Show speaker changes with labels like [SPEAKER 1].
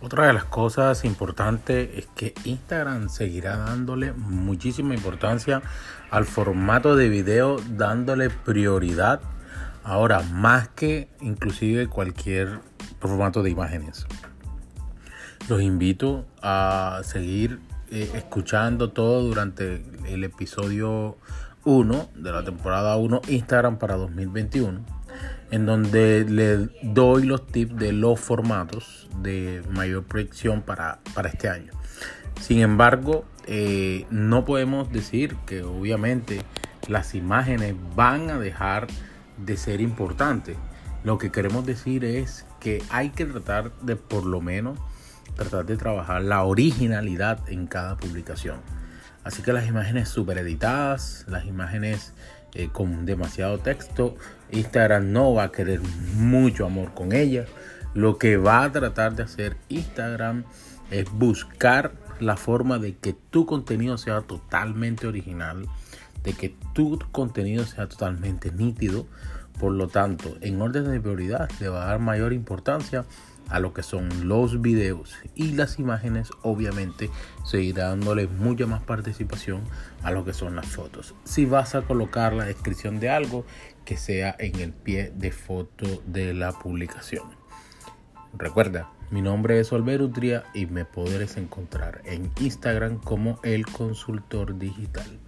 [SPEAKER 1] Otra de las cosas importantes es que Instagram seguirá dándole muchísima importancia al formato de video, dándole prioridad ahora más que inclusive cualquier formato de imágenes. Los invito a seguir eh, escuchando todo durante el episodio 1 de la temporada 1 Instagram para 2021 en donde le doy los tips de los formatos de mayor proyección para, para este año. Sin embargo, eh, no podemos decir que obviamente las imágenes van a dejar de ser importantes. Lo que queremos decir es que hay que tratar de por lo menos tratar de trabajar la originalidad en cada publicación. Así que las imágenes super editadas, las imágenes eh, con demasiado texto, Instagram no va a querer mucho amor con ella. Lo que va a tratar de hacer Instagram es buscar la forma de que tu contenido sea totalmente original, de que tu contenido sea totalmente nítido. Por lo tanto, en orden de prioridad le va a dar mayor importancia a lo que son los videos y las imágenes obviamente seguirá dándole mucha más participación a lo que son las fotos. Si vas a colocar la descripción de algo que sea en el pie de foto de la publicación. Recuerda mi nombre es Olver Utria y me podrás encontrar en Instagram como el consultor digital